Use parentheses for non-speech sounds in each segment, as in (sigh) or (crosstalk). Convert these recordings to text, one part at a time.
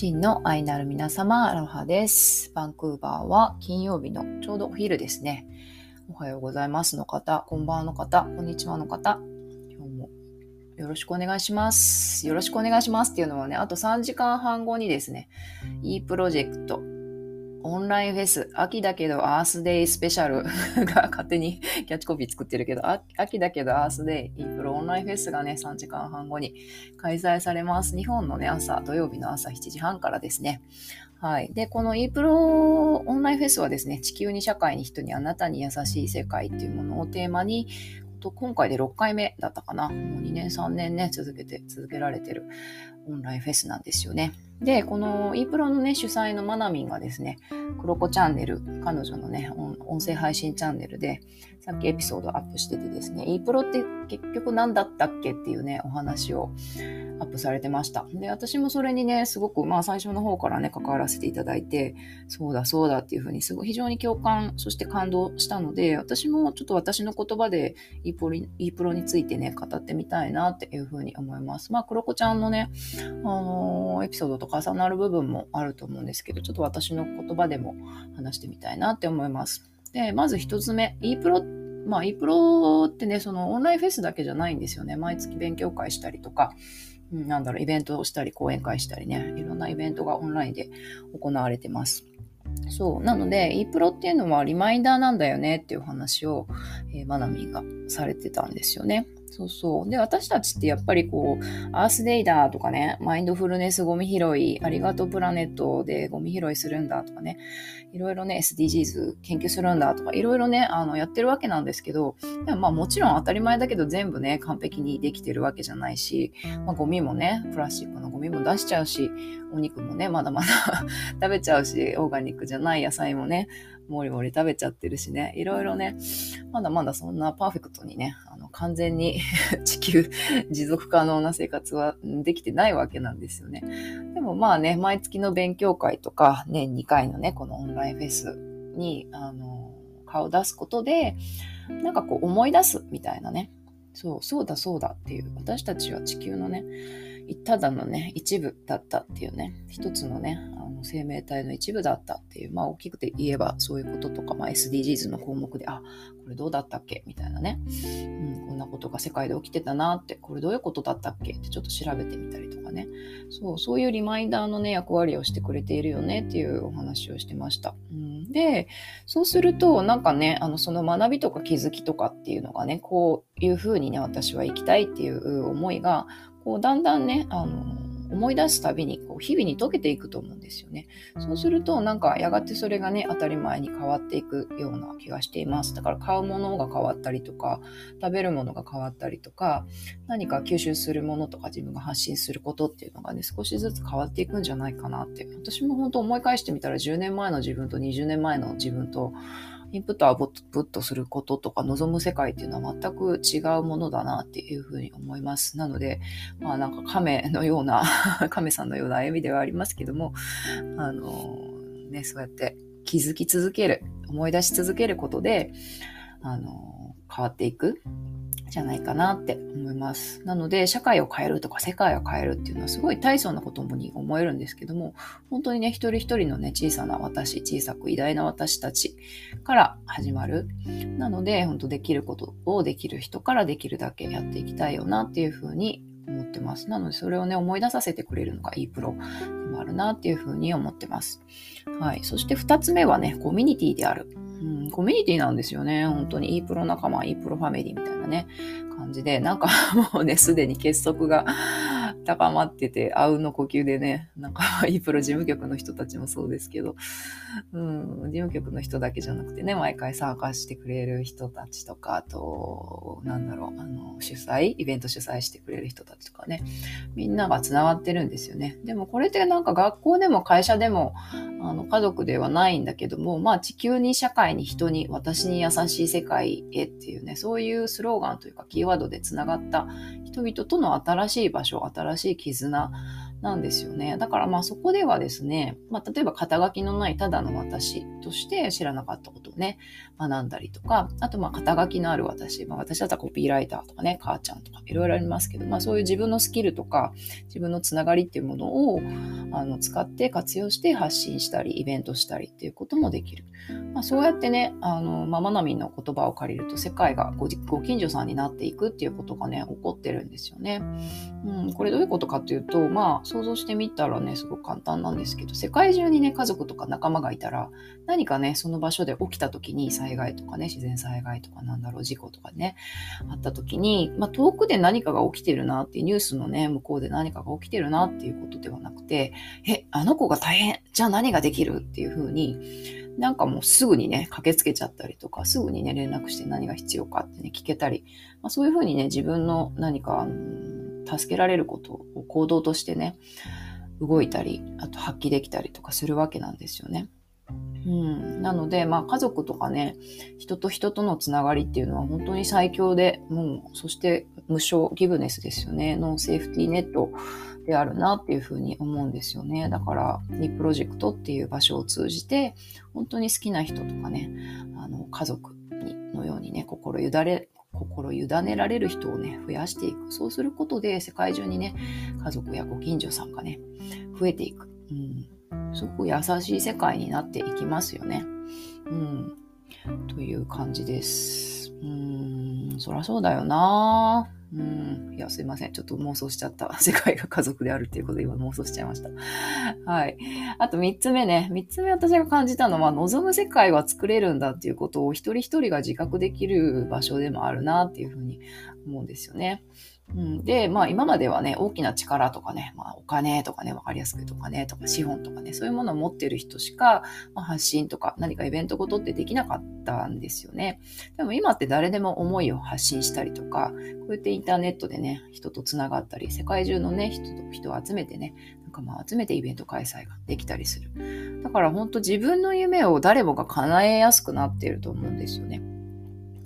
真の愛なる皆様、アロハです。バンクーバーは金曜日のちょうどお昼ですね。おはようございますの方、こんばんはの方、こんにちはの方、今日もよろしくお願いします。よろしくお願いしますっていうのはね、あと3時間半後にですね、e プロジェクトオンラインフェス、秋だけどアースデイスペシャル (laughs) が勝手にキャッチコピー作ってるけど、秋だけどアースデイ、イープロオンラインフェスがね、3時間半後に開催されます。日本のね、朝、土曜日の朝7時半からですね。はい。で、この e プロオンラインフェスはですね、地球に社会に人にあなたに優しい世界っていうものをテーマに、と今回で6回目だったかな。もう2年3年ね、続けて、続けられてるオンラインフェスなんですよね。で、この e プロのね、主催のマナミンがですね、クロコチャンネル、彼女のね、音声配信チャンネルで、さっきエピソードアップしててですね、e プロって結局何だったっけっていうね、お話をアップされてました。で、私もそれにね、すごく、まあ最初の方からね、関わらせていただいて、そうだそうだっていうふうに、すごい非常に共感、そして感動したので、私もちょっと私の言葉で e プロ e プロについてね、語ってみたいなっていうふうに思います。まあ、クロコちゃんのね、あのー、エピソードと重なる部分もあると思うんですけど、ちょっと私の言葉でも話してみたいなって思います。で、まず一つ目、e プロまあ、e プロってね、そのオンラインフェスだけじゃないんですよね。毎月勉強会したりとか、なんだろう、イベントをしたり、講演会したりね、いろんなイベントがオンラインで行われてます。そう。なので、e プロっていうのはリマインダーなんだよねっていう話を、えー、マナミンがされてたんですよね。そうそう。で、私たちってやっぱりこう、アースデイだとかね、マインドフルネスゴミ拾い、ありがとうプラネットでゴミ拾いするんだとかね、いろいろね、SDGs 研究するんだとか、いろいろね、あの、やってるわけなんですけど、でもまあもちろん当たり前だけど全部ね、完璧にできてるわけじゃないし、まあゴミもね、プラスチックのゴミも出しちゃうし、お肉もね、まだまだ (laughs) 食べちゃうし、オーガニックじゃない野菜もね、もりもり食べちゃってるしね、いろいろね、まだまだそんなパーフェクトにね、あの完全に (laughs) 地球持続可能な生活はできてないわけなんですよね。でもまあね、毎月の勉強会とか、年2回のね、このオンラインフェスに、あの、顔出すことで、なんかこう思い出すみたいなね、そう、そうだそうだっていう、私たちは地球のね、ただのね、一部だったっていうね、一つのね、あの生命体の一部だったっていう、まあ大きくて言えばそういうこととか、まあ SDGs の項目で、あ、これどうだったっけ？みたいなね、うん、こんなことが世界で起きてたなって、これどういうことだったっけ？ってちょっと調べてみたりとかね、そう、そういうリマインダーのね、役割をしてくれているよねっていうお話をしてました。うん、で、そうすると、なんかね、あの、その学びとか気づきとかっていうのがね、こういうふうにね、私は生きたいっていう思いが、こうだんだんね、あの、思い出すたびにこう日々に溶けていくと思うんですよね。そうするとなんかやがてそれがね当たり前に変わっていくような気がしています。だから買うものが変わったりとか食べるものが変わったりとか何か吸収するものとか自分が発信することっていうのがね少しずつ変わっていくんじゃないかなって私も本当思い返してみたら10年前の自分と20年前の自分とインプットアウトプットすることとか望む世界っていうのは全く違うものだなっていうふうに思います。なので、まあなんか亀のような (laughs) 亀さんのような歩みではありますけども、あのね、そうやって気づき続ける、思い出し続けることで、あの変わっていくじゃないかなって思います。なので、社会を変えるとか世界を変えるっていうのはすごい大層なことに思えるんですけども、本当にね、一人一人のね、小さな私、小さく偉大な私たちから始まる。なので、本当できることをできる人からできるだけやっていきたいよなっていうふうに思ってます。なので、それをね、思い出させてくれるのが e プロでもあるなっていうふうに思ってます。はい。そして二つ目はね、コミュニティである。うん、コミュニティなんですよね。本当に。E プロ仲間、e プロファミリーみたいなね、感じで、なんか (laughs) もうね、すでに結束が高まってて、あうの呼吸でね、なんか、(laughs) イプロ事務局の人たちもそうですけど、うん、事務局の人だけじゃなくてね、毎回参加してくれる人たちとか、あと、なんだろう、あの、主催、イベント主催してくれる人たちとかね、みんなが繋がってるんですよね。でもこれってなんか学校でも会社でも、あの、家族ではないんだけども、まあ地球に社会に人に私に優しい世界へっていうね、そういうスローガンというかキーワードで繋がった人々との新しい場所、新しい絆。なんですよね。だからまあそこではですね、まあ例えば肩書きのないただの私として知らなかったことをね、学んだりとか、あとまあ肩書きのある私、まあ私だったらコピーライターとかね、母ちゃんとかいろいろありますけど、まあそういう自分のスキルとか自分のつながりっていうものをあの使って活用して発信したり、イベントしたりっていうこともできる。まあそうやってね、あの、まあまなみの言葉を借りると世界がごご近所さんになっていくっていうことがね、起こってるんですよね。うん、これどういうことかというと、まあ想像してみたらね、すごく簡単なんですけど、世界中にね、家族とか仲間がいたら、何かね、その場所で起きた時に災害とかね、自然災害とかなんだろう、事故とかね、あった時に、まあ、遠くで何かが起きてるなっていうニュースのね、向こうで何かが起きてるなっていうことではなくて、え、あの子が大変じゃあ何ができるっていうふうに、なんかもうすぐにね、駆けつけちゃったりとか、すぐにね、連絡して何が必要かってね、聞けたり、まあ、そういうふうにね、自分の何か、助けられることを行動としてね、動いたり、あと発揮できたりとかするわけなんですよね。うん、なので、まあ、家族とかね、人と人とのつながりっていうのは本当に最強で、もう、そして無償ギブネスですよね。ノンセーフティーネットであるなっていうふうに思うんですよね。だから、ニプロジェクトっていう場所を通じて、本当に好きな人とかね、あの、家族にのようにね、心ゆだれ、心委ねられる人をね、増やしていく。そうすることで、世界中にね、家族やご近所さんがね、増えていく。うん、すごく優しい世界になっていきますよね。うん、という感じです。うん、そらそうだよなうん。いや、すいません。ちょっと妄想しちゃった。(laughs) 世界が家族であるっていうことで今妄想しちゃいました。(laughs) はい。あと三つ目ね。三つ目私が感じたのは、望む世界は作れるんだっていうことを一人一人が自覚できる場所でもあるなっていうふうに思うんですよね。うん、で、まあ今まではね、大きな力とかね、まあお金とかね、わかりやすくとかね、とか資本とかね、そういうものを持ってる人しか、まあ、発信とか何かイベントごとってできなかったんですよね。でも今って誰でも思いを発信したりとか、こうやってインターネットでね、人と繋がったり、世界中のね、人と人を集めてね、仲間を集めてイベント開催ができたりする。だから本当自分の夢を誰もが叶えやすくなっていると思うんですよね。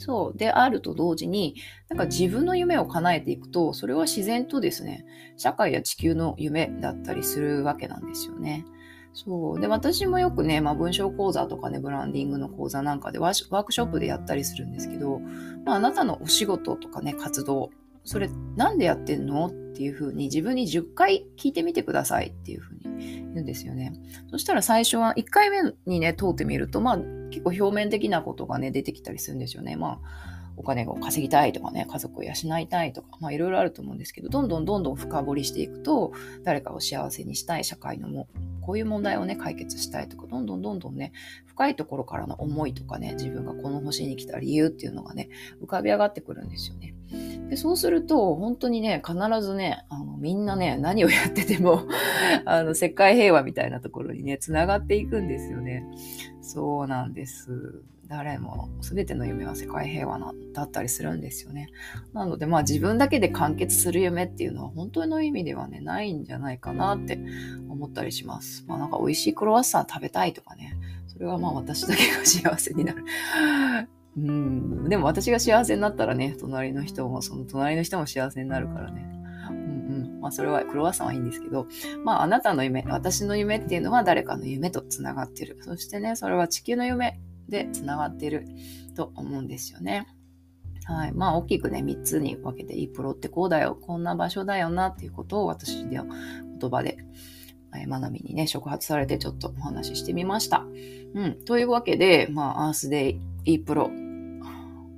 そう。であると同時に、なんか自分の夢を叶えていくと、それは自然とですね、社会や地球の夢だったりするわけなんですよね。そう。で、私もよくね、まあ文章講座とかね、ブランディングの講座なんかでワークショップでやったりするんですけど、まああなたのお仕事とかね、活動、それなんでやってんのっていうふうに自分に10回聞いてみてくださいっていうふうに言うんですよね。そしたら最初は1回目にね、通ってみると、まあ結構表面的なことがね、出てきたりするんですよね。まあお金を稼ぎたいとかね、家族を養いたいとか、まあいろいろあると思うんですけど、どんどんどんどん深掘りしていくと、誰かを幸せにしたい社会のも、こういう問題をね、解決したいとか、どんどんどんどんね、深いところからの思いとかね、自分がこの星に来た理由っていうのがね、浮かび上がってくるんですよね。でそうすると、本当にね、必ずね、あのみんなね、何をやってても (laughs) あの、世界平和みたいなところにね、繋がっていくんですよね。そうなんです。誰も、全ての夢は世界平和なだったりするんですよね。なので、まあ自分だけで完結する夢っていうのは本当の意味ではね、ないんじゃないかなって思ったりします。まあなんか美味しいクロワッサン食べたいとかね、それはまあ私だけが幸せになる。うん、でも私が幸せになったらね、隣の人も、その隣の人も幸せになるからね。うんうん。まあそれは、クロワッサンはいいんですけど、まああなたの夢、私の夢っていうのは誰かの夢と繋がってる。そしてね、それは地球の夢で繋がってると思うんですよね。はい。まあ大きくね、3つに分けて、いいプロってこうだよ、こんな場所だよなっていうことを私では言葉でえ、まなみにね、触発されてちょっとお話ししてみました。うん。というわけで、まあ、アースデイ E プロ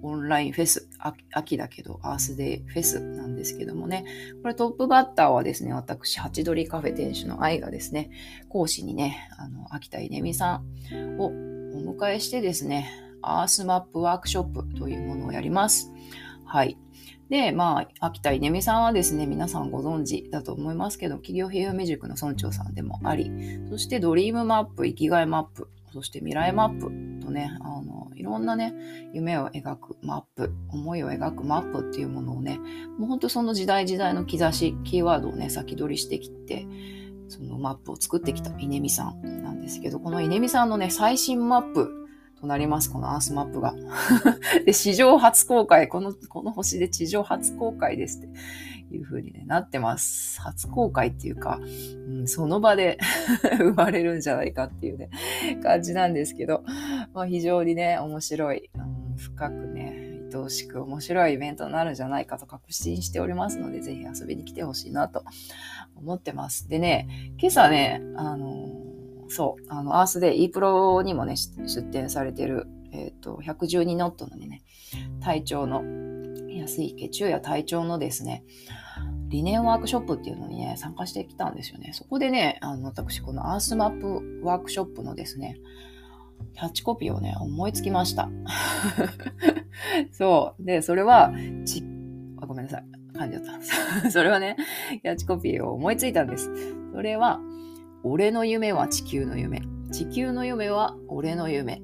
オンラインフェス、秋だけど、アースデイフェスなんですけどもね、これトップバッターはですね、私、ハチドリカフェ店主の愛がですね、講師にね、あの、秋田稲美さんをお迎えしてですね、アースマップワークショップというものをやります。はい。で、まあ、秋田稲美さんはですね、皆さんご存知だと思いますけど、企業平和塾の村長さんでもあり、そしてドリームマップ、生きがいマップ、そして未来マップとね、あの、いろんなね、夢を描くマップ、思いを描くマップっていうものをね、もうほんとその時代時代の兆し、キーワードをね、先取りしてきて、そのマップを作ってきた稲美さんなんですけど、この稲美さんのね、最新マップとなります、このアースマップが。(laughs) で、史上初公開、この、この星で地上初公開ですっていう風に、ね、なってます。初公開っていうか、うん、その場で (laughs) 生まれるんじゃないかっていうね、感じなんですけど、まあ、非常にね、面白い、うん、深くね、愛おしく面白いイベントになるんじゃないかと確信しておりますので、ぜひ遊びに来てほしいなと思ってます。でね、今朝ね、あのそう、あの、アースで e プロにもね、出展されてる、えっ、ー、と、112ノットのね、体調の、安い血中や体調のですね、理念ワークショップっていうのにね、参加してきたんですよね。そこでね、あの、私、このアースマップワークショップのですね、キャッチコピーをね、思いつきました。(laughs) そう。で、それは、ち、あ、ごめんなさい。噛んじゃった。(laughs) それはね、キャッチコピーを思いついたんです。それは、俺の夢は地球の夢。地球の夢は俺の夢。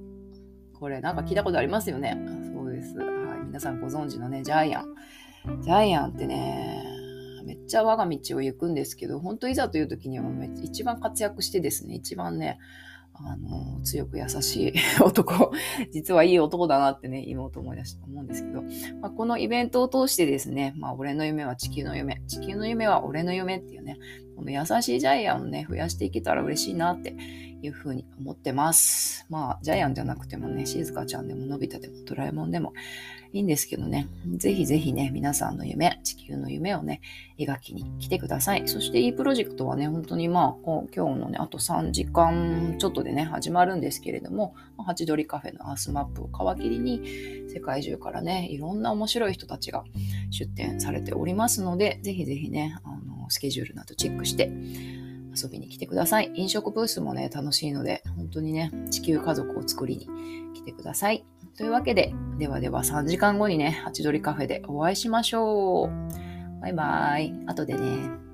これなんか聞いたことありますよね。そうです。はい。皆さんご存知のね、ジャイアン。ジャイアンってね、めっちゃ我が道を行くんですけど、本当いざという時には一番活躍してですね、一番ね、あの、強く優しい (laughs) 男、実はいい男だなってね、妹思い出したと思うんですけど、まあ、このイベントを通してですね、まあ、俺の夢は地球の夢、地球の夢は俺の夢っていうね、この優しいジャイアンをね、増やしていけたら嬉しいなっていうふうに思ってます。まあ、ジャイアンじゃなくてもね、静香ちゃんでものび太でもドラえもんでもいいんですけどね、ぜひぜひね、皆さんの夢、地球の夢をね、描きに来てください。そして、いいプロジェクトはね、本当にまあ、今日のね、あと3時間ちょっとでね、始まるんですけれども、ハチドリカフェのアースマップを皮切りに、世界中からね、いろんな面白い人たちが出展されておりますので、ぜひぜひね、あスケジュールなどチェックして、遊びに来てください。飲食ブースもね、楽しいので、本当にね、地球家族を作りに来てください。というわけで、ではでは3時間後にね、ハチドリカフェでお会いしましょう。バイバーイ。後でね。